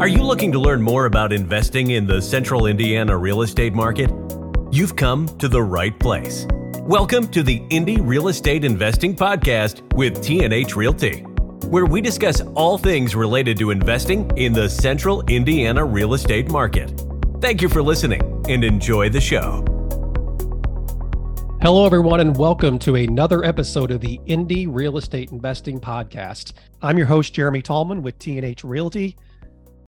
Are you looking to learn more about investing in the central Indiana real estate market? You've come to the right place. Welcome to the Indy Real Estate Investing Podcast with T&H Realty, where we discuss all things related to investing in the central Indiana real estate market. Thank you for listening and enjoy the show. Hello, everyone, and welcome to another episode of the Indy Real Estate Investing Podcast. I'm your host, Jeremy Tallman with T&H Realty.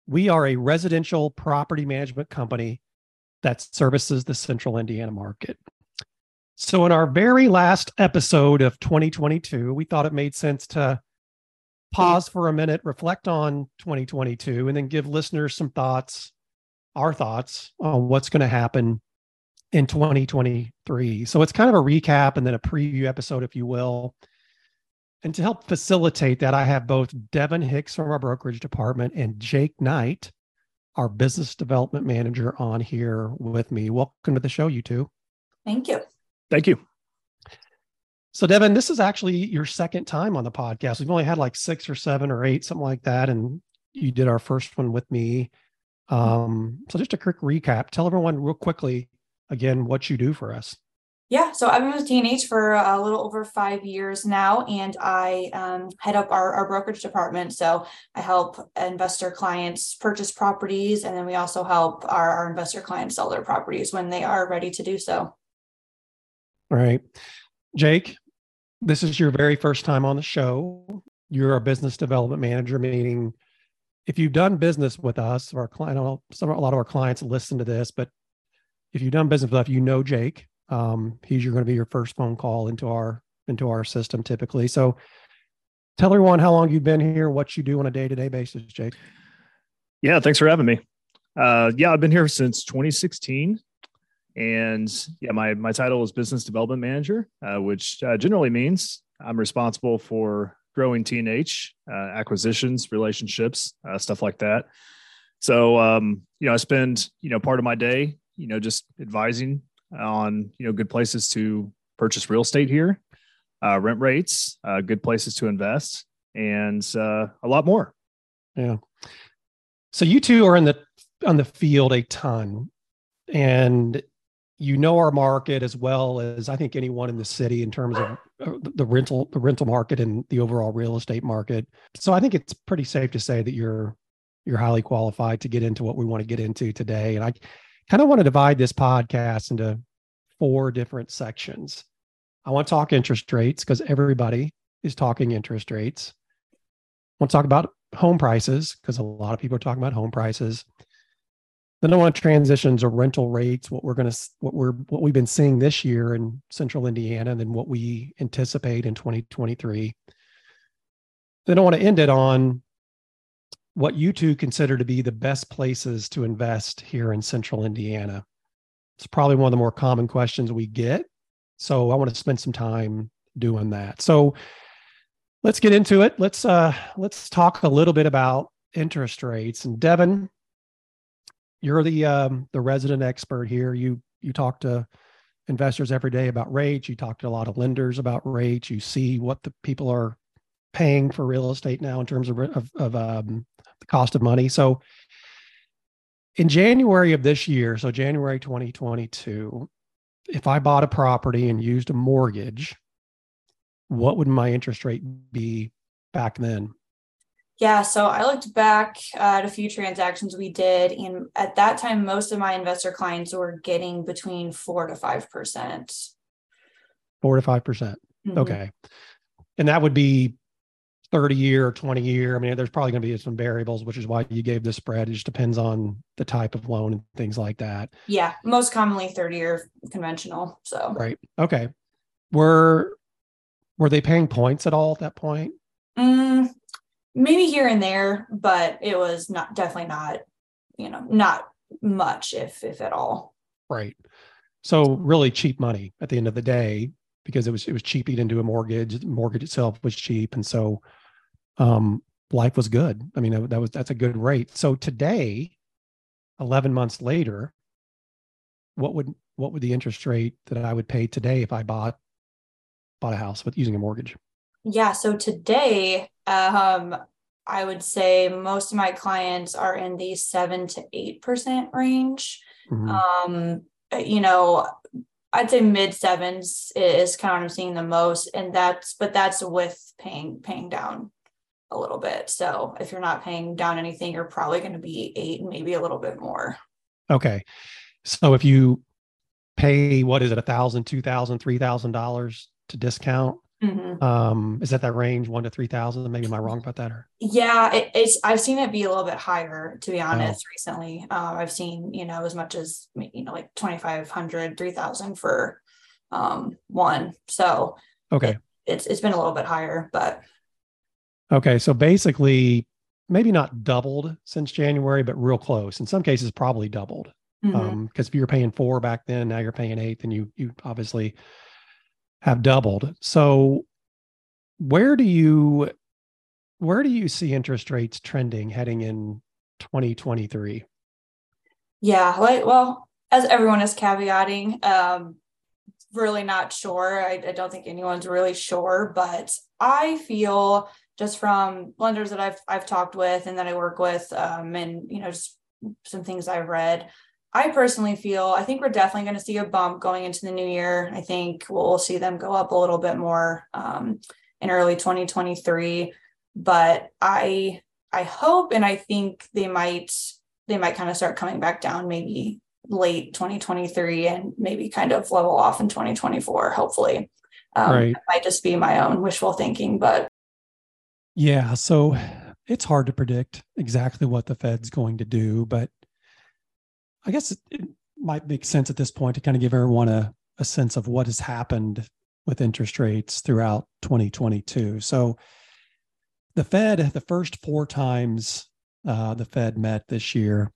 We are a residential property management company that services the central Indiana market. So, in our very last episode of 2022, we thought it made sense to pause for a minute, reflect on 2022, and then give listeners some thoughts, our thoughts on what's going to happen in 2023. So, it's kind of a recap and then a preview episode, if you will. And to help facilitate that, I have both Devon Hicks from our brokerage department and Jake Knight, our business development manager, on here with me. Welcome to the show, you two. Thank you. Thank you. So, Devon, this is actually your second time on the podcast. We've only had like six or seven or eight, something like that. And you did our first one with me. Um, so, just a quick recap tell everyone real quickly again what you do for us. Yeah, so I've been with T&H for a little over five years now, and I um, head up our, our brokerage department. So I help investor clients purchase properties, and then we also help our, our investor clients sell their properties when they are ready to do so. Right. Jake, this is your very first time on the show. You're a business development manager, meaning if you've done business with us, our client, some, a lot of our clients listen to this, but if you've done business with us, you know Jake um, he's your going to be your first phone call into our into our system typically. So tell everyone how long you've been here, what you do on a day to day basis, Jake. Yeah, thanks for having me. Uh, yeah, I've been here since 2016, and yeah, my my title is business development manager, uh, which uh, generally means I'm responsible for growing T&H uh, acquisitions, relationships, uh, stuff like that. So, um, you know, I spend you know part of my day, you know, just advising on you know good places to purchase real estate here, uh, rent rates, uh, good places to invest, and uh, a lot more. Yeah. So you two are in the on the field a ton, and you know our market as well as I think anyone in the city in terms of the rental the rental market and the overall real estate market. So I think it's pretty safe to say that you're you're highly qualified to get into what we want to get into today. And I kind of want to divide this podcast into four different sections. I want to talk interest rates because everybody is talking interest rates. I want to talk about home prices because a lot of people are talking about home prices. Then I want to transition to rental rates, what we're going to, what we're, what we've been seeing this year in central Indiana, and then what we anticipate in 2023. Then I want to end it on what you two consider to be the best places to invest here in central Indiana. It's probably one of the more common questions we get. So I want to spend some time doing that. So let's get into it. Let's uh let's talk a little bit about interest rates. And Devon, you're the um the resident expert here. You you talk to investors every day about rates. You talk to a lot of lenders about rates. You see what the people are paying for real estate now in terms of of, of um, the cost of money. So in January of this year, so January 2022, if I bought a property and used a mortgage, what would my interest rate be back then? Yeah, so I looked back at a few transactions we did, and at that time, most of my investor clients were getting between four to five percent. Four to five percent. Mm-hmm. Okay, and that would be 30 year or 20 year. I mean, there's probably going to be some variables, which is why you gave the spread. It just depends on the type of loan and things like that. Yeah, most commonly 30 year conventional. So right. Okay. Were were they paying points at all at that point? Mm, maybe here and there, but it was not definitely not, you know, not much if if at all. Right. So really cheap money at the end of the day because it was it was cheap into a mortgage. The mortgage itself was cheap, and so um, life was good. I mean, that was that's a good rate. So today, eleven months later, what would what would the interest rate that I would pay today if I bought bought a house with using a mortgage? Yeah. So today, um, I would say most of my clients are in the seven to eight percent range. Mhm. Um, you know, I'd say mid sevens is kind of what I'm seeing the most, and that's but that's with paying paying down a little bit. So if you're not paying down anything, you're probably going to be eight, maybe a little bit more. Okay. So if you pay, what is it, a thousand, two thousand, three thousand dollars to discount, Mhm. um, is that that range one to three thousand? Maybe am I wrong about that? Or Yeah, it, it's I've seen it be a little bit higher to be honest recently. Um, I've seen, you know, as much as you know, like 2,500, 3,000 for um one. So okay. it's it's been a little bit higher, but Okay. So basically, maybe not doubled since January, but real close. In some cases, probably doubled. mhm. Um, because if you were paying four back then, now you're paying eight, then you you obviously have doubled. So where do you where do you see interest rates trending heading in 2023? Yeah, like well, as everyone is caveating, um, really not sure. I, I don't think anyone's really sure, but I feel just from lenders that I've I've talked with and that I work with, um, and you know, just some things I've read. I personally feel I think we're definitely going to see a bump going into the new year. I think we'll, we'll see them go up a little bit more um, in early 2023, but I I hope and I think they might they might kind of start coming back down maybe late 2023 and maybe kind of level off in 2024 hopefully um, Right. it might just be my own wishful thinking but Yeah, so it's hard to predict exactly what the Fed's going to do, but I guess it, it might make sense at this point to kind of give everyone a, a sense of what has happened with interest rates throughout 2022. So the Fed, the first four times uh, the Fed met this year,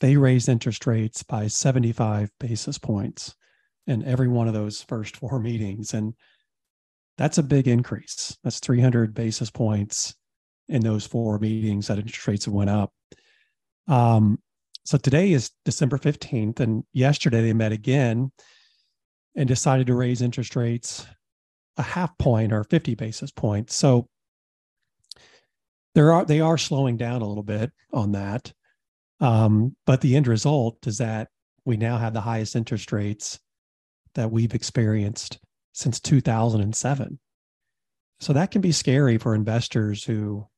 they raised interest rates by 75 basis points in every one of those first four meetings. And that's a big increase. That's 300 basis points in those four meetings that interest rates went up. Um, so today is December 15th, and yesterday they met again and decided to raise interest rates a half point or 50 basis points. So there are they are slowing down a little bit on that. Um, but the end result is that we now have the highest interest rates that we've experienced since 2007. So that can be scary for investors who,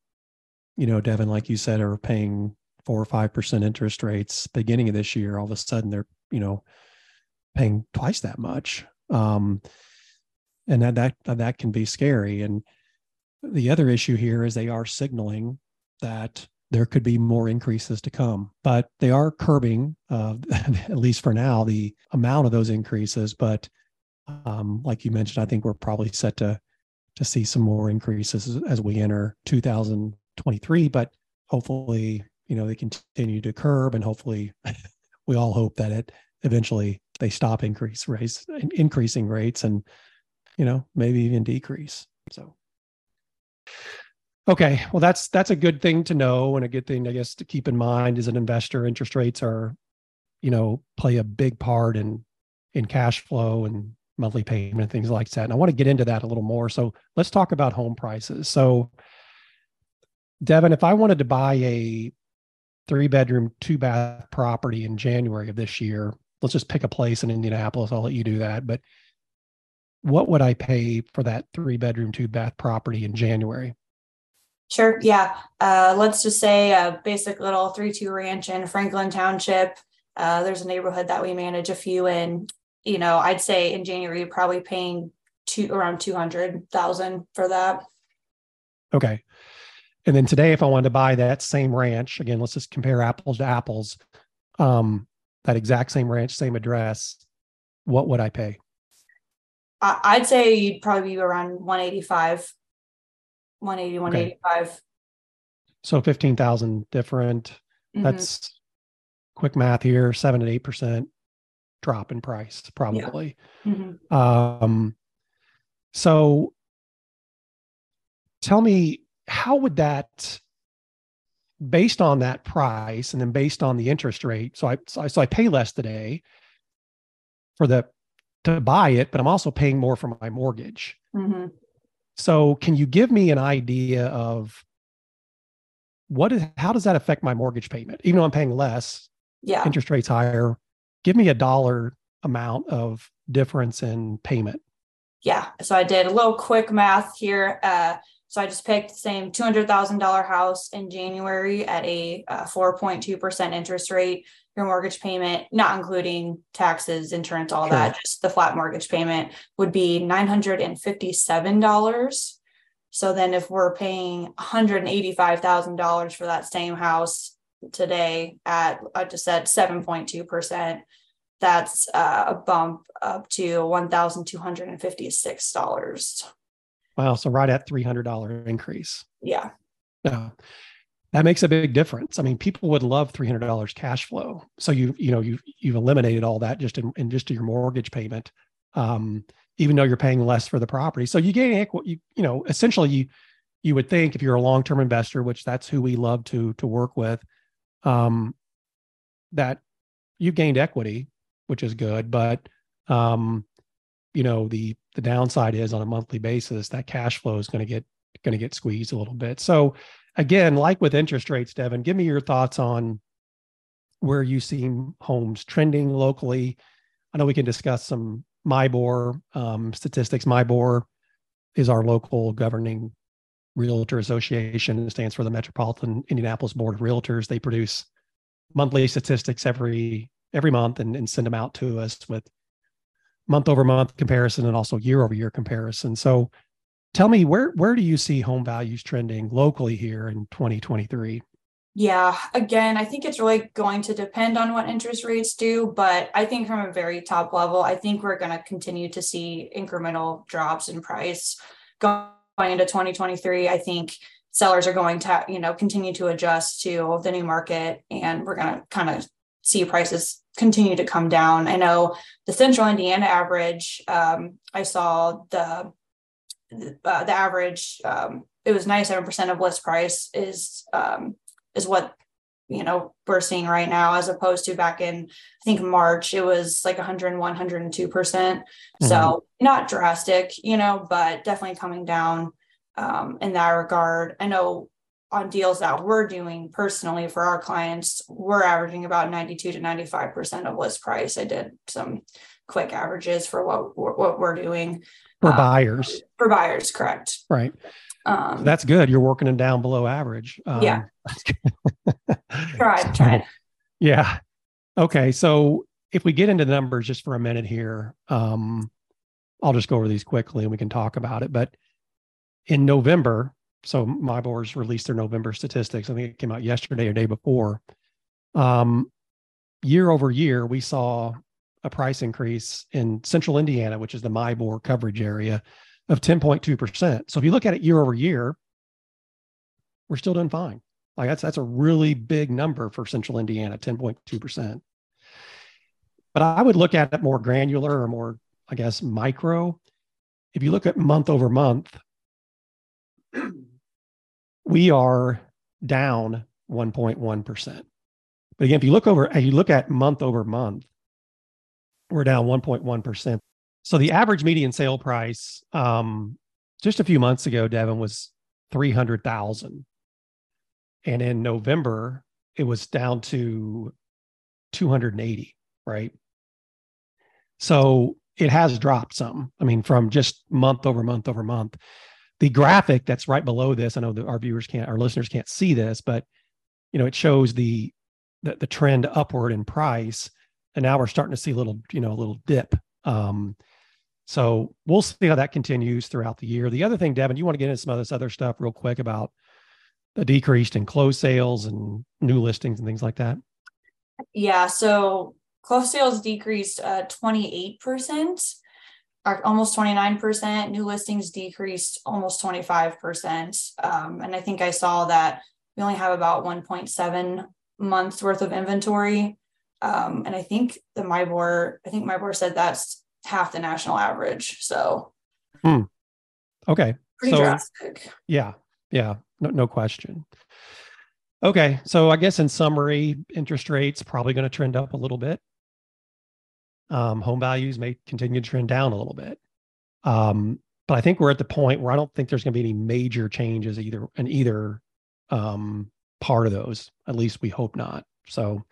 you know, Devon, like you said, are paying four or five percent interest rates beginning of this year. All of a sudden, they're you know paying twice that much, um, and that that that can be scary. And the other issue here is they are signaling that there could be more increases to come, but they are curbing, uh, at least for now, the amount of those increases. But um, like you mentioned, I think we're probably set to to see some more increases as we enter 2023. But hopefully, you know, they continue to curb, and hopefully, we all hope that it eventually they stop increase rates, increasing rates, and you know, maybe even decrease. So. Okay, well that's that's a good thing to know and a good thing I guess to keep in mind as an investor interest rates are you know play a big part in in cash flow and monthly payment and things like that. And I want to get into that a little more. So let's talk about home prices. So Devon, if I wanted to buy a three bedroom, two bath property in January of this year, let's just pick a place in Indianapolis. I'll let you do that. But what would I pay for that three bedroom, two bath property in January? Sure. Yeah. Uh, let's just say a basic little three two ranch in Franklin Township. Uh, there's a neighborhood that we manage a few in. You know, I'd say in January, you're probably paying two around two hundred thousand for that. Okay. And then today, if I wanted to buy that same ranch, again, let's just compare apples to apples. Um, that exact same ranch, same address, what would I pay? I- I'd say you'd probably be around 185, 180, 185. So fifteen thousand different. Mhm. That's quick math here, seven to eight percent drop in price, probably. Mhm. Um, so tell me, how would that, based on that price and then based on the interest rate? So I, so I, so I pay less today for the, to buy it, but I'm also paying more for my mortgage. Mhm. So can you give me an idea of what is how does that affect my mortgage payment? Even though I'm paying less, Yeah. interest rates higher, give me a dollar amount of difference in payment. Yeah. So I did a little quick math here. Uh, so I just picked the same two hundred thousand dollar house in January at a uh, four point two percent interest rate. Your mortgage payment, not including taxes, insurance, all that, just the flat mortgage payment would be nine hundred and fifty seven dollars. So then, if we're paying one hundred and eighty five thousand dollars for that same house today at I just said seven point two percent, that's uh, a bump up to one thousand two hundred and fifty six dollars. Wow. So right at $300 increase. Yeah. Yeah. That makes a big difference. I mean, people would love $300 cash flow. So you, you know, you've, you've eliminated all that just in, in just to your mortgage payment. Um, even though you're paying less for the property. So you gain you, you know, essentially you, you would think if you're a long-term investor, which that's who we love to, to work with, um, that you've gained equity, which is good, but, um, you know, the, the downside is on a monthly basis, that cash flow is going to get, going to get squeezed a little bit. So again, like with interest rates, Devon, give me your thoughts on where you see homes trending locally. I know we can discuss some MIBOR um, statistics. MIBOR is our local governing realtor association. Stands for the Metropolitan Indianapolis Board of Realtors. They produce monthly statistics every every month and, and send them out to us with month over month comparison and also year over year comparison. So tell me where where do you see home values trending locally here in 2023? Yeah, again, I think it's really going to depend on what interest rates do, but I think from a very top level, I think we're going to continue to see incremental drops in price going into 2023. I think sellers are going to, you know, continue to adjust to the new market and we're going to kind of see prices continue to come down. I know the central Indiana average, um, I saw the uh, the average um, it was 97% of list price is um, is what you know we're seeing right now as opposed to back in i think march it was like 101 102% so mm-hmm. not drastic you know but definitely coming down um, in that regard. I know on deals that we're doing personally for our clients we're averaging about 92 to 95% of list price. I did some quick averages for what what we're doing. For um, buyers. for buyers correct. Right um, that's good. You're working them down below average. Um, yeah. tried, tried. Yeah. Okay. So if we get into the numbers just for a minute here, um, I'll just go over these quickly and we can talk about it. But in November, so MIBOR's released their November statistics. I think it came out yesterday or day before. Um, year over year, we saw a price increase in central Indiana, which is the MIBOR coverage area, of 10.2%. So if you look at it year over year, we're still doing fine. Like that's that's a really big number for central Indiana, 10.2%. But I would look at it more granular or more, I guess, micro. If you look at month over month, we are down 1.1%. But again, if you look over, if you look at month over month, we're down 1.1%. So the average median sale price um, just a few months ago, Devon, was 300,000. And in November, it was down to 280, right? So it has dropped some. I mean, from just month over month over month. The graphic that's right below this, I know that our viewers can't, our listeners can't see this, but you know, it shows the the, the trend upward in price. And now we're starting to see a little, you know, a little dip. Um, so we'll see how that continues throughout the year. The other thing, Devon, you want to get into some of this other stuff real quick about the decreased in closed sales and new listings and things like that? Yeah. So closed sales decreased uh, 28%, or almost 29%. New listings decreased almost 25%. Um, and I think I saw that we only have about 1.7 months worth of inventory. Um, and I think the MIBOR, I think MIBOR said that's half the national average. So, hmm. okay, pretty so, drastic. Yeah, yeah, no, no question. Okay, so I guess in summary, interest rates probably going to trend up a little bit. Um, home values may continue to trend down a little bit. Um, but I think we're at the point where I don't think there's going to be any major changes either in either um, part of those. At least we hope not. So,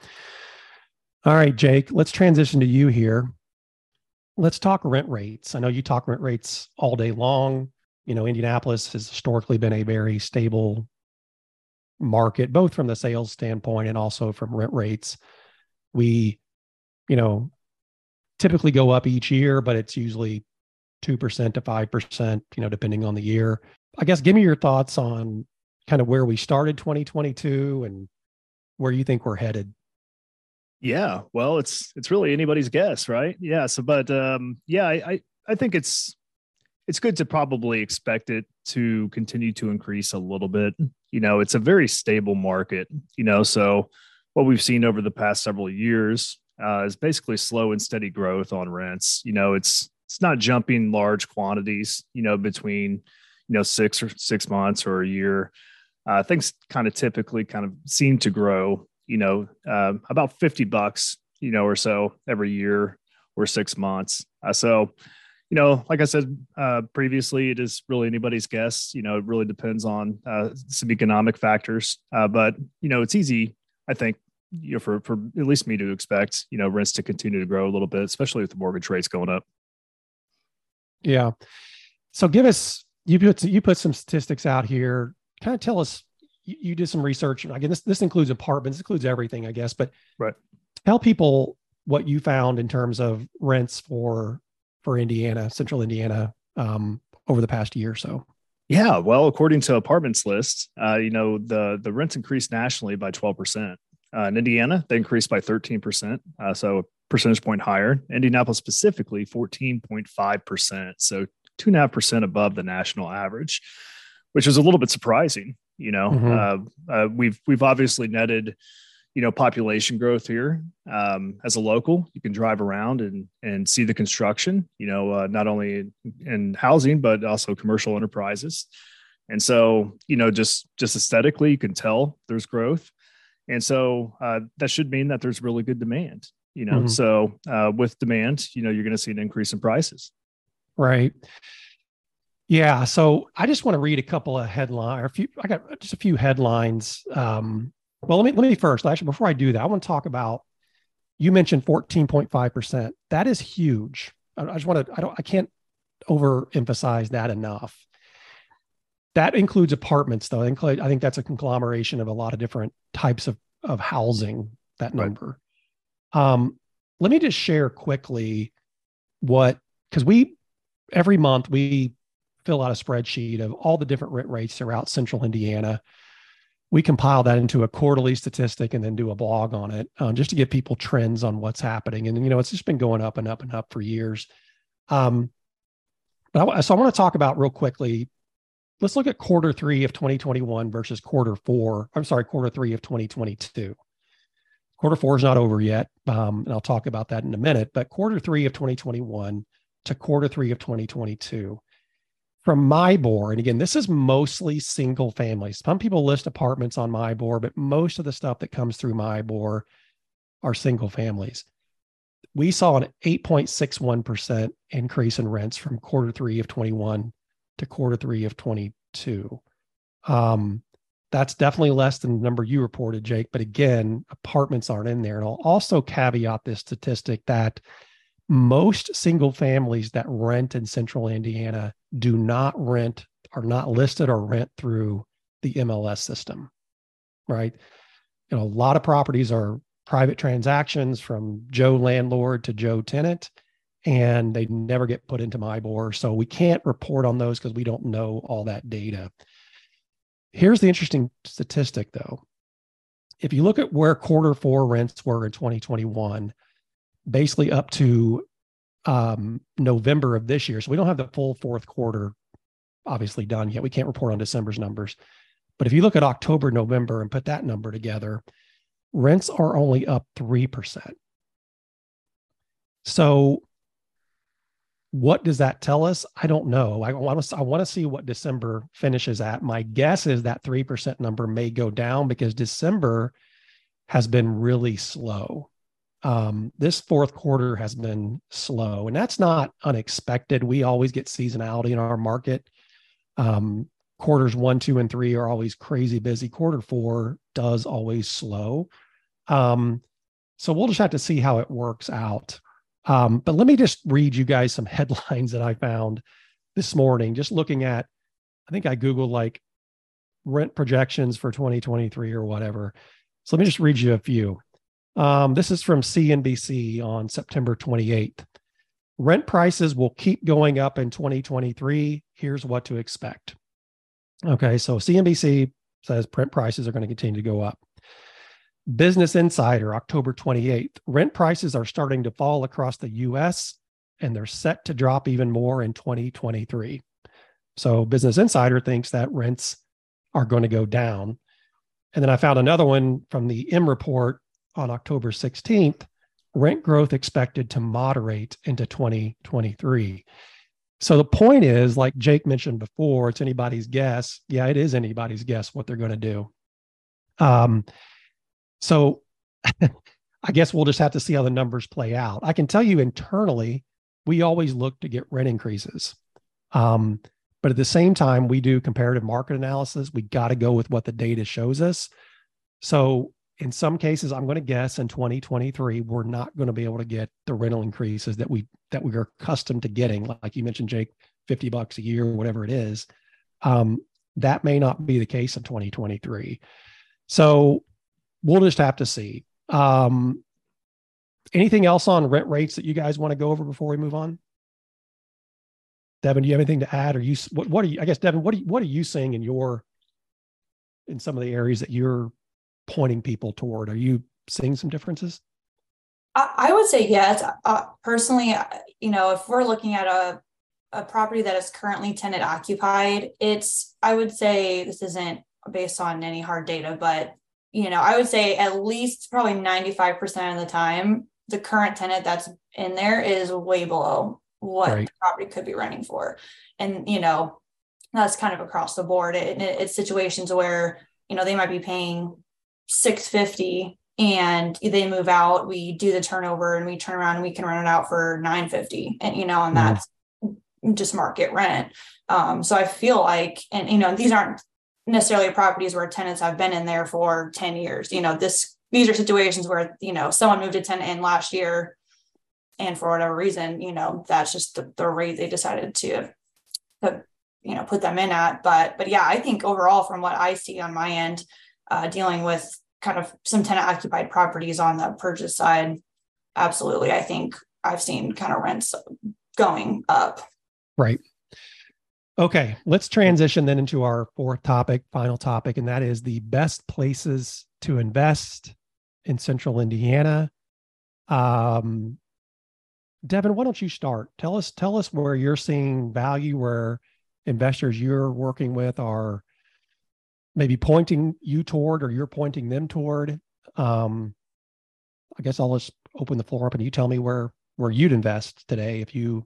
all right, Jake, let's transition to you here. Let's talk rent rates. I know you talk rent rates all day long. You know, Indianapolis has historically been a very stable market, both from the sales standpoint and also from rent rates. We, you know, typically go up each year, but it's usually 2% to 5%, you know, depending on the year. I guess give me your thoughts on kind of where we started 2022 and where you think we're headed. Yeah, well, it's it's really anybody's guess, right? Yeah. So, but um, yeah, I, I I think it's it's good to probably expect it to continue to increase a little bit. You know, it's a very stable market. You know, so what we've seen over the past several years uh, is basically slow and steady growth on rents. You know, it's it's not jumping large quantities. You know, between you know six or six months or a year. Uh, things kind of typically kind of seem to grow. You know, uh, about fifty bucks. You know, or so every year or six months. Uh, so, you know, like I said uh, previously, it is really anybody's guess. You know, it really depends on uh, some economic factors. Uh, but you know, it's easy, I think, you know, for for at least me to expect, you know, rents to continue to grow a little bit, especially with the mortgage rates going up. Yeah. So give us you put you put some statistics out here. Kind of tell us you, you did some research. And again, this this includes apartments, includes everything, I guess. But right. tell people what you found in terms of rents for for Indiana, Central Indiana, um, over the past year or so. Yeah, well, according to Apartments List, uh, you know the the rents increased nationally by twelve percent. Uh, in Indiana, they increased by 13%, uh, so a percentage point higher. Indianapolis specifically, 14.5%, so two and a half percent above the national average, which is a little bit surprising. You know, mm-hmm. uh, uh, we've we've obviously netted, you know, population growth here. Um, as a local, you can drive around and and see the construction. You know, uh, not only in, in housing but also commercial enterprises. And so, you know, just just aesthetically, you can tell there's growth and so uh, that should mean that there's really good demand you know mm-hmm. so uh, with demand you know you're going to see an increase in prices right yeah so i just want to read a couple of headlines or a few i got just a few headlines um, well let me let me first actually before i do that i want to talk about you mentioned 14.5% that is huge i, I just want to i don't i can't overemphasize that enough that includes apartments, though. I think, I think that's a conglomeration of a lot of different types of, of housing, that number. Right. Um, let me just share quickly what, because we, every month, we fill out a spreadsheet of all the different rent rates throughout central Indiana. We compile that into a quarterly statistic and then do a blog on it um, just to give people trends on what's happening. And, you know, it's just been going up and up and up for years. Um, but I, so I want to talk about real quickly let's look at quarter three of 2021 versus quarter four. I'm sorry, quarter three of 2022. Quarter four is not over yet, um, and I'll talk about that in a minute. But quarter three of 2021 to quarter three of 2022 from MIBOR, and again, this is mostly single families. Some people list apartments on MIBOR, but most of the stuff that comes through MIBOR are single families. We saw an 8.61% increase in rents from quarter three of 21 to quarter three of 22. Um, that's definitely less than the number you reported, Jake. But again, apartments aren't in there. And I'll also caveat this statistic that most single families that rent in central Indiana do not rent, are not listed or rent through the MLS system, right? You know, a lot of properties are private transactions from Joe landlord to Joe tenant and they never get put into MIBOR. So we can't report on those because we don't know all that data. Here's the interesting statistic though. If you look at where quarter four rents were in 2021, basically up to um, November of this year. So we don't have the full fourth quarter obviously done yet. We can't report on December's numbers. But if you look at October, November and put that number together, rents are only up 3%. So what does that tell us? I don't know. I want to I want to see what December finishes at. My guess is that 3% number may go down because December has been really slow. Um, this fourth quarter has been slow, and that's not unexpected. We always get seasonality in our market. Um, quarters one, two, and three are always crazy busy. Quarter four does always slow. Um, so we'll just have to see how it works out. Um, but let me just read you guys some headlines that I found this morning, just looking at, I think I Googled like rent projections for 2023 or whatever. So let me just read you a few. Um, this is from CNBC on September 28th. Rent prices will keep going up in 2023. Here's what to expect. Okay, so CNBC says rent prices are going to continue to go up. Business Insider, October 28th. Rent prices are starting to fall across the US and they're set to drop even more in 2023. So Business Insider thinks that rents are going to go down. And then I found another one from the M report on October 16th rent growth expected to moderate into 2023. So the point is, like Jake mentioned before, it's anybody's guess. Yeah, it is anybody's guess what they're going to do. Um, so I guess we'll just have to see how the numbers play out. I can tell you internally, we always look to get rent increases. Um, but at the same time, we do comparative market analysis. We got to go with what the data shows us. So in some cases, I'm going to guess in 2023, we're not going to be able to get the rental increases that we that we are accustomed to getting. Like you mentioned, Jake, 50 bucks a year, whatever it is. Um, that may not be the case in 2023. So we'll just have to see. Um, anything else on rent rates that you guys want to go over before we move on? Devon, do you have anything to add? Or you what, what are you? I guess Devon, what are you, what are you seeing in your in some of the areas that you're pointing people toward? Are you seeing some differences? I, would say yes. Uh, personally, you know, if we're looking at a a property that is currently tenant occupied, it's I would say this isn't based on any hard data, but you know, I would say at least probably 95% of the time, the current tenant that's in there is way below what right. the property could be renting for. And, you know, that's kind of across the board. It, it, it's situations where, you know, they might be paying 650 and they move out, we do the turnover and we turn around and we can rent it out for 950 and, you know, and mm-hmm. that's just market rent. Um, so I feel like, and, you know, these aren't necessarily properties where tenants have been in there for 10 years. You know, this, these are situations where, you know, someone moved a tenant in last year and for whatever reason you know that's just the, the rate they decided to put you know put them in at but but yeah i think overall from what i see on my end uh, dealing with kind of some tenant occupied properties on the purchase side absolutely i think i've seen kind of rents going up. Right. Okay let's transition then into our fourth topic final topic and that is the best places to invest in central indiana. Um, Devon, why don't you start? Tell us tell us where you're seeing value, where investors you're working with are maybe pointing you toward, or you're pointing them toward. Um, I guess I'll just open the floor up, and you tell me where where you'd invest today if you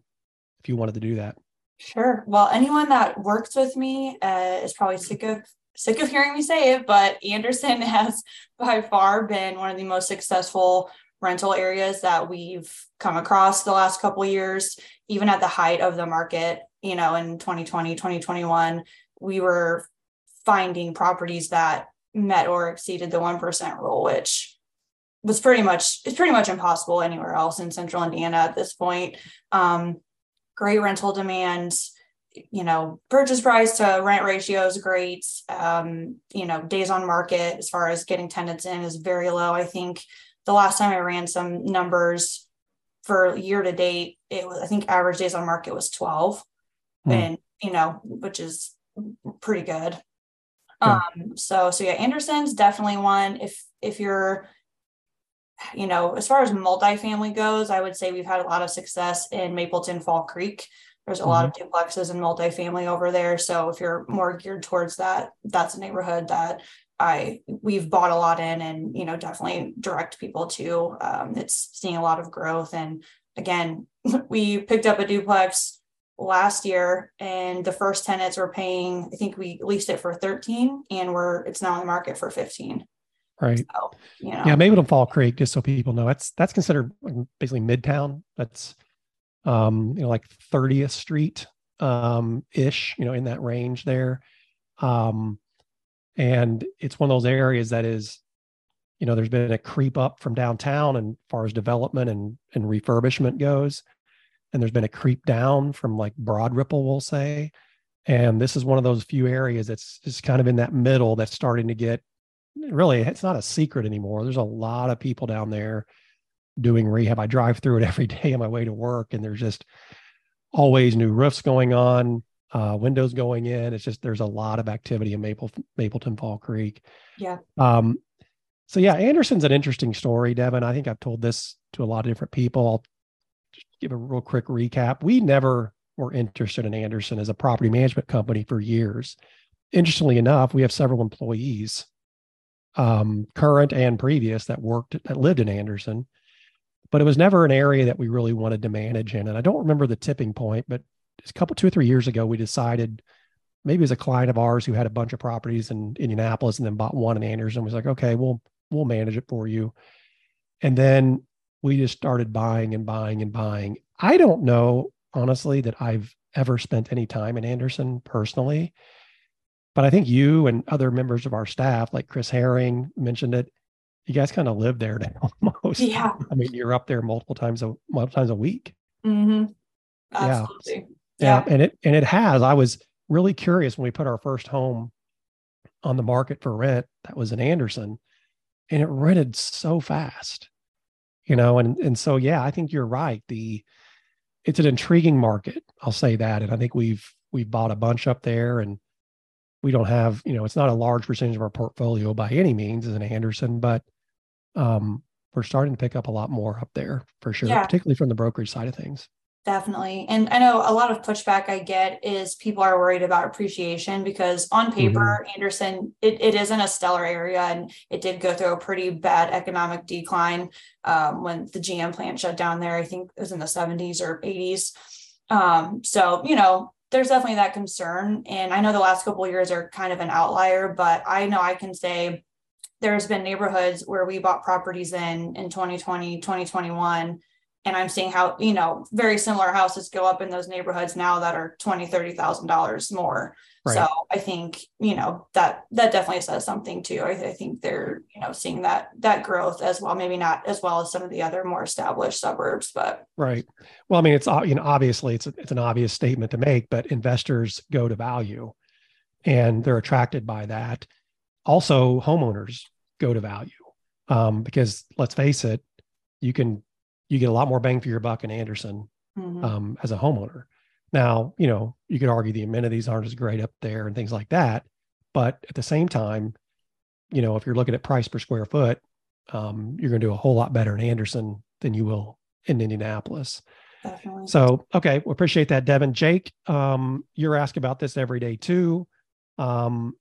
if you wanted to do that. Sure. Well, anyone that works with me uh, is probably sick of sick of hearing me say it, but Anderson has by far been one of the most successful rental areas that we've come across the last couple years even at the height of the market you know in 2020 2021 we were finding properties that met or exceeded the 1% rule which was pretty much it's pretty much impossible anywhere else in central indiana at this point um, great rental demand you know purchase price to rent ratio is great um, you know days on market as far as getting tenants in is very low i think the last time I ran some numbers for year to date, it was I think average days on market was 12. Hmm. And you know, which is pretty good. Um, so so yeah, Anderson's definitely one. If if you're you know, as far as multifamily goes, I would say we've had a lot of success in Mapleton Fall Creek. There's a mm-hmm. lot of duplexes and multifamily over there. So if you're more geared towards that, that's a neighborhood that I we've bought a lot in and you know definitely direct people to. Um, it's seeing a lot of growth and again we picked up a duplex last year and the first tenants were paying I think we leased it for 13 and we're it's now on the market for 15. Right. So, you know. Yeah, Mapleton Fall Creek, just so people know, that's that's considered basically midtown. That's um, you know, like 30th Street um ish, you know, in that range there. Um, and it's one of those areas that is, you know, there's been a creep up from downtown and far as development and, and refurbishment goes. And there's been a creep down from like Broad Ripple, we'll say. And this is one of those few areas that's just kind of in that middle that's starting to get really, it's not a secret anymore. There's a lot of people down there doing rehab. I drive through it every day on my way to work, and there's just always new roofs going on, uh, windows going in. It's just there's a lot of activity in Maple Mapleton Fall Creek. Yeah. Um, so yeah, Anderson's an interesting story, Devon. I think I've told this to a lot of different people. I'll give a real quick recap. We never were interested in Anderson as a property management company for years. Interestingly enough, we have several employees, um, current and previous, that worked that lived in Anderson but it was never an area that we really wanted to manage in. And I don't remember the tipping point, but a couple, two or three years ago, we decided maybe as a client of ours who had a bunch of properties in Indianapolis and then bought one in Anderson was like, okay, we'll, we'll manage it for you. And then we just started buying and buying and buying. I don't know, honestly, that I've ever spent any time in Anderson personally. But I think you and other members of our staff, like Chris Herring mentioned it, you guys kind of live there now almost. Yeah. I mean, you're up there multiple times a multiple times a week. Mm-hmm. Absolutely. Yeah. yeah. And it and it has. I was really curious when we put our first home on the market for rent. That was in Anderson, and it rented so fast. You know, and and so yeah, I think you're right. The it's an intriguing market. I'll say that. And I think we've we've bought a bunch up there and we don't have, you know, it's not a large percentage of our portfolio by any means as an Anderson, but um, we're starting to pick up a lot more up there for sure, yeah. particularly from the brokerage side of things. Definitely. And I know a lot of pushback I get is people are worried about appreciation because on paper, mm-hmm. Anderson, it, it isn't a stellar area and it did go through a pretty bad economic decline um, when the GM plant shut down there. I think it was in the 70s or 80s. Um, so, you know, there's definitely that concern. And I know the last couple years are kind of an outlier, but I know I can say there's been neighborhoods where we bought properties in in 2020, 2021 and i'm seeing how you know very similar houses go up in those neighborhoods now that are 20 30 thousand dollars more. Right. so i think you know that that definitely says something too. I, I, think they're you know seeing that that growth as well maybe not as well as some of the other more established suburbs but. Right. Well i mean it's you know obviously it's a, it's an obvious statement to make but investors go to value and they're attracted by that. Also homeowners go to value um, because let's face it you can you get a lot more bang for your buck in Anderson mm-hmm. um, as a homeowner. Now, you know, you could argue the amenities aren't as great up there and things like that, but at the same time, you know, if you're looking at price per square foot, um, you're going to do a whole lot better in Anderson than you will in Indianapolis. Definitely. So, okay, we appreciate that, Devon. Jake, um, you're asked about this every day too. Um,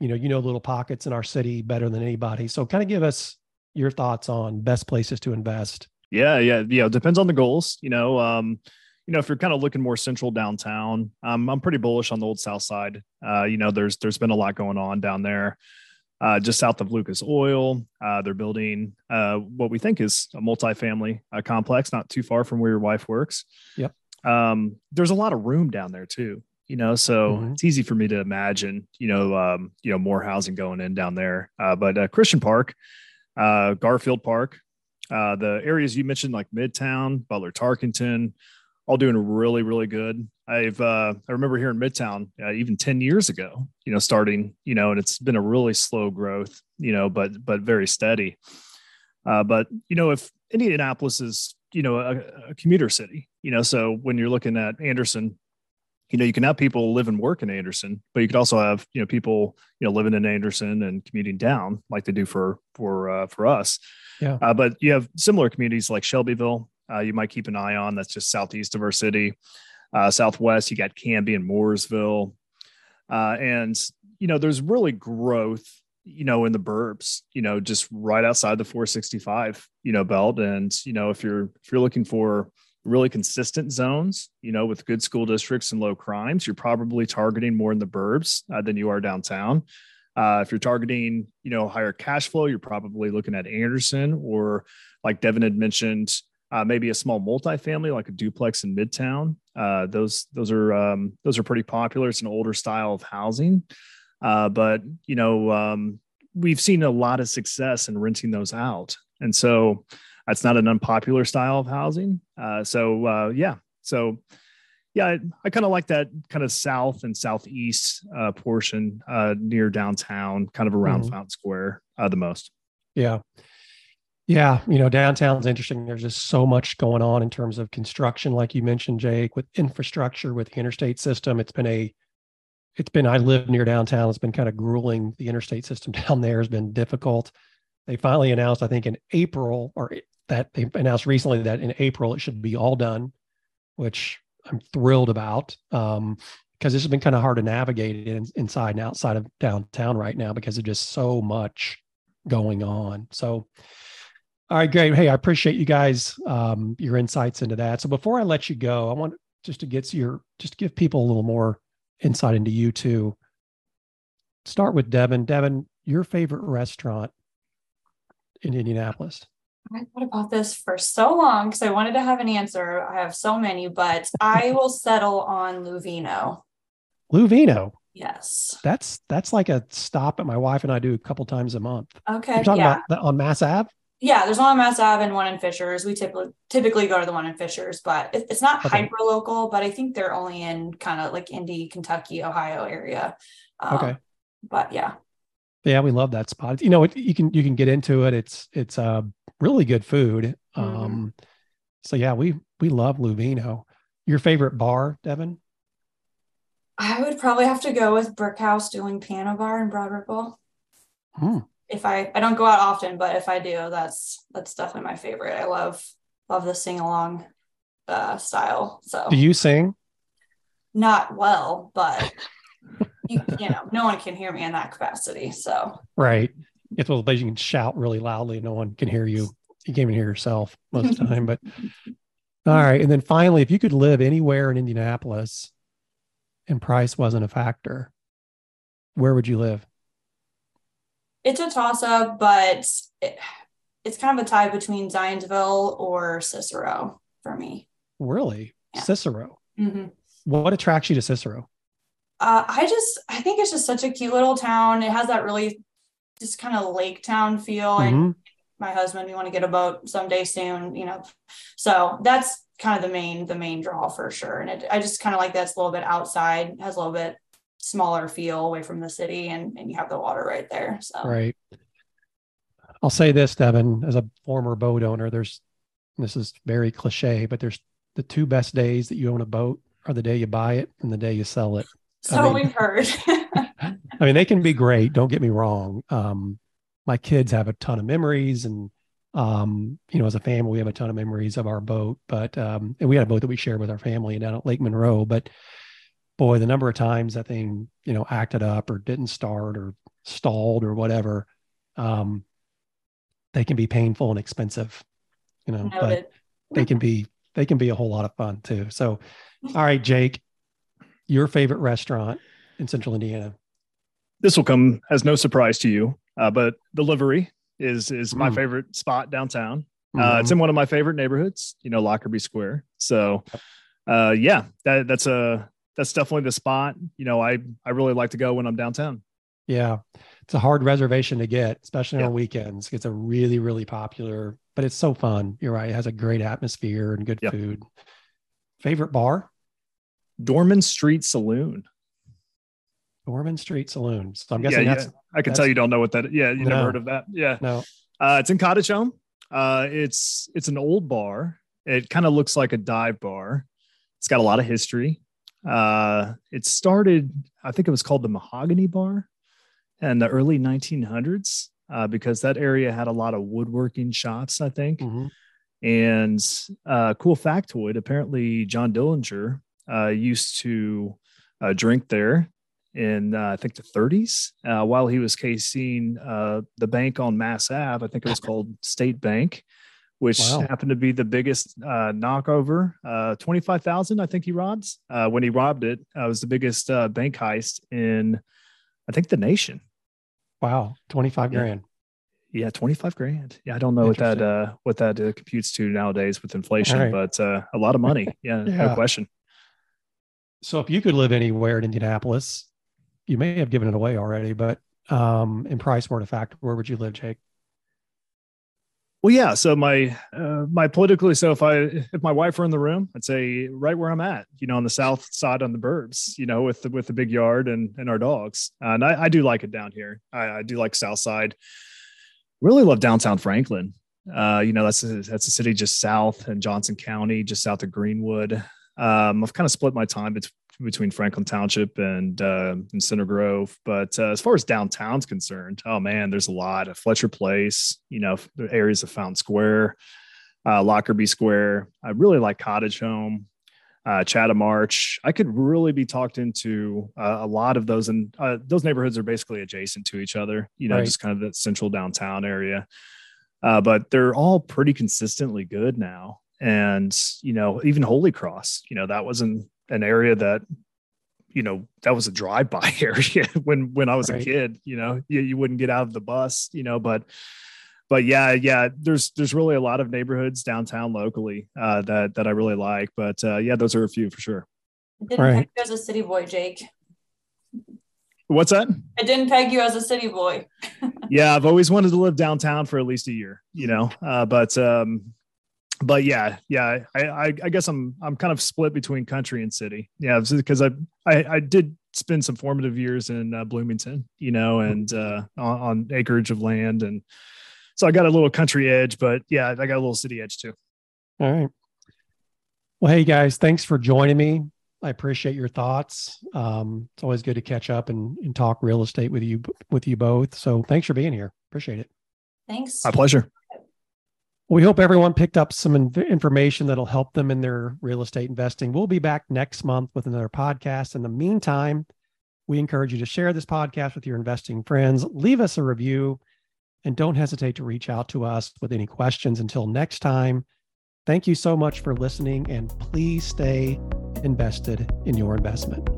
you know, you know little pockets in our city better than anybody. So, kind of give us your thoughts on best places to invest yeah, yeah, yeah. It depends on the goals. You know, um, you know, if you're kind of looking more central downtown, um, I'm pretty bullish on the old South Side. Uh, you know, there's there's been a lot going on down there. Uh, just south of Lucas Oil, uh, they're building uh, what we think is a multifamily uh, complex, not too far from where your wife works. Yep. Um, there's a lot of room down there too. You know, so mm-hmm. it's easy for me to imagine. You know, um, you know, more housing going in down there. Uh, but Christian Park, Garfield Park, uh, the areas you mentioned, like Midtown, Butler, Tarkington, all doing really, really good. I've uh, I remember here in Midtown uh, even ten years ago, you know, starting, you know, and it's been a really slow growth, you know, but but very steady. Uh, but you know, if Indianapolis is you know a, a commuter city, you know, so when you're looking at Anderson, you know, you can have people live and work in Anderson, but you could also have, you know, people, you know, living in Anderson and commuting down like they do for, for, uh, for us. Yeah. Uh, but you have similar communities like Shelbyville. Uh, you might keep an eye on that's just southeast of our city. Uh, southwest, you got Camby and Mooresville. Uh, and, you know, there's really growth, you know, in the burbs, you know, just right outside the 465, you know, belt. And, you know, if you're, if you're looking for, really consistent zones, you know, with good school districts and low crimes, you're probably targeting more in the burbs uh, than you are downtown. Uh, if you're targeting, you know, higher cash flow, you're probably looking at Anderson or like Devon had mentioned, uh, maybe a small multifamily like a duplex in Midtown. Uh, those those are um, those are pretty popular. It's an older style of housing. Uh, but you know, um, we've seen a lot of success in renting those out, and so that's not an unpopular style of housing. Uh, so uh, yeah, so yeah, I, I kind of like that kind of south and southeast uh, portion uh, near downtown, kind of around mm. Fountain Square, uh, the most. Yeah. Yeah, you know, downtown's interesting. There's just so much going on in terms of construction, like you mentioned, Jake, with infrastructure, with the interstate system. It's been a, it's been. I live near downtown. It's been kind of grueling. The interstate system down there has been difficult. They finally announced, I think, in April, or that they announced recently that in April it should be all done, which I'm thrilled about. Um, because this has been kind of hard to navigate in, inside and outside of downtown right now because of just so much going on. So, all right, great. Hey, I appreciate you guys um, your insights into that. So before I let you go, I want just to get to your just give people a little more insight into you too. Start with Devon. Devon, your favorite restaurant in Indianapolis? I thought about this for so long because I wanted to have an answer. I have so many, but I will settle on Louvino. Louvino. Yes. That's that's like a stop that my wife and I do a couple times a month. Okay. You're talking yeah. about on Mass Ave? Yeah, there's one on Mass Ave and one in Fishers. We typically typically go to the one in Fishers, but it, it's not okay. hyper local. But I think they're only in kind of like Indy, Kentucky, Ohio area. Um, okay. But yeah. Yeah, we love that spot. You know, it, you can you can get into it. It's it's uh really good food. Mm-hmm. Um, so yeah, we we love Louvino. Your favorite bar, Devon? I would probably have to go with Brick House doing Piano Bar in Broad Ripple. Hmm if I I don't go out often, but if I do, that's that's definitely my favorite. I love love the sing along uh, style. So do you sing? Not well, but you, you know, no one can hear me in that capacity. So right, it's one of those you can shout really loudly, and no one can hear you. You can't even hear yourself most of the time. But all right, and then finally, if you could live anywhere in Indianapolis, and price wasn't a factor, where would you live? it's a toss up, but it, it's kind of a tie between Zionsville or Cicero for me. Really? Yeah. Cicero. Mm-hmm. What attracts you to Cicero? Uh, I just, I think it's just such a cute little town. It has that really just kind of lake town feel. Mm-hmm. And my husband, we want to get a boat someday soon, you know. So that's kind of the main, the main draw for sure. And it, I just kind of like that's a little bit outside, has a little bit smaller feel away from the city and, and you have the water right there. So right. I'll say this, Devon, as a former boat owner, there's this is very cliche, but there's the two best days that you own a boat are the day you buy it and the day you sell it. So I mean, we've heard. I mean, they can be great. Don't get me wrong. Um, my kids have a ton of memories and um, you know, as a family, we have a ton of memories of our boat, but um, and we had a boat that we shared with our family down at Lake Monroe. But boy, the number of times that thing, you know, acted up or didn't start or stalled or whatever, um, they can be painful and expensive, you know, Noted. but they can be, they can be a whole lot of fun too. So, all right, Jake, your favorite restaurant in central Indiana? This will come as no surprise to you, uh, but the livery is, is my mm. favorite spot downtown. Uh, mm-hmm. It's in one of my favorite neighborhoods, you know, Lockerbie Square. So, uh, yeah, that, that's a that's definitely the spot. You know, I I really like to go when I'm downtown. Yeah, it's a hard reservation to get, especially yeah. on weekends. It's a really really popular, but it's so fun. You're right; it has a great atmosphere and good yep. food. Favorite bar? Dorman Street Saloon. Dorman Street Saloon. So I'm guessing yeah, that's. Yeah. I can tell you don't know what that. Yeah, you no, never heard of that. Yeah. No. Uh, it's in Cottage Home. Uh, it's it's an old bar. It kind of looks like a dive bar. It's got a lot of history. Uh, it started, I think it was called the Mahogany Bar in the early 1900s uh, because that area had a lot of woodworking shops, I think. Mm-hmm. And uh, cool factoid apparently, John Dillinger uh, used to uh, drink there in uh, I think the 30s uh, while he was casing uh, the bank on Mass Ave. I think it was called State Bank, which wow. happened to be the biggest uh, knockover. Uh, 25,000, I think he robbed. Uh, when he robbed it, uh, it was the biggest uh, bank heist in, I think, the nation. Wow. 25 yeah. grand. Yeah, 25 grand. Yeah, I don't know what that uh, what that uh, computes to nowadays with inflation, right. but uh, a lot of money. Yeah, yeah, no question. So if you could live anywhere in Indianapolis, you may have given it away already, but um, in price were to fact, where would you live, Jake? Well, yeah. So my uh, my politically, so if I if my wife were in the room, I'd say right where I'm at, you know, on the south side on the burbs, you know, with the, with the big yard and and our dogs. Uh, and I, I do like it down here. I, I do like South Side. Really love downtown Franklin. Uh, you know, that's a, that's a city just south in Johnson County, just south of Greenwood. Um, I've kind of split my time between between Franklin Township and uh, and Center Grove. But uh, as far as downtown's concerned, oh man, there's a lot of Fletcher Place. You know, the areas of Fountain Square, uh, Lockerbie Square. I really like Cottage Home, uh, Chatham Arch. I could really be talked into uh, a lot of those, and uh, those neighborhoods are basically adjacent to each other. You know, right. just kind of that central downtown area. Uh, but they're all pretty consistently good now and you know even holy cross you know that wasn't an area that you know that was a drive-by area when when I was right. a kid. You know, you, you wouldn't get out of the bus. You know, but but yeah, yeah. There's there's really a lot of neighborhoods downtown locally uh, that that I really like. But uh, yeah, those are a few for sure. I didn't right. peg you as a city boy, Jake. What's that? I didn't peg you as a city boy. yeah, I've always wanted to live downtown for at least a year. You know, uh, but um, but yeah, yeah, I, I, I guess I'm I'm kind of split between country and city. Yeah, because I, I I did spend some formative years in uh, Bloomington, you know, and uh, on, on, acreage of land, and so I got a little country edge, but yeah, I got a little city edge too. All right. Well, hey guys, thanks for joining me. I appreciate your thoughts. Um, it's always good to catch up and, and talk real estate with you with you both. So thanks for being here. Appreciate it. Thanks. My pleasure. We hope everyone picked up some information that'll help them in their real estate investing. We'll be back next month with another podcast. In the meantime, we encourage you to share this podcast with your investing friends, leave us a review, and don't hesitate to reach out to us with any questions. Until next time, thank you so much for listening, and please stay invested in your investment.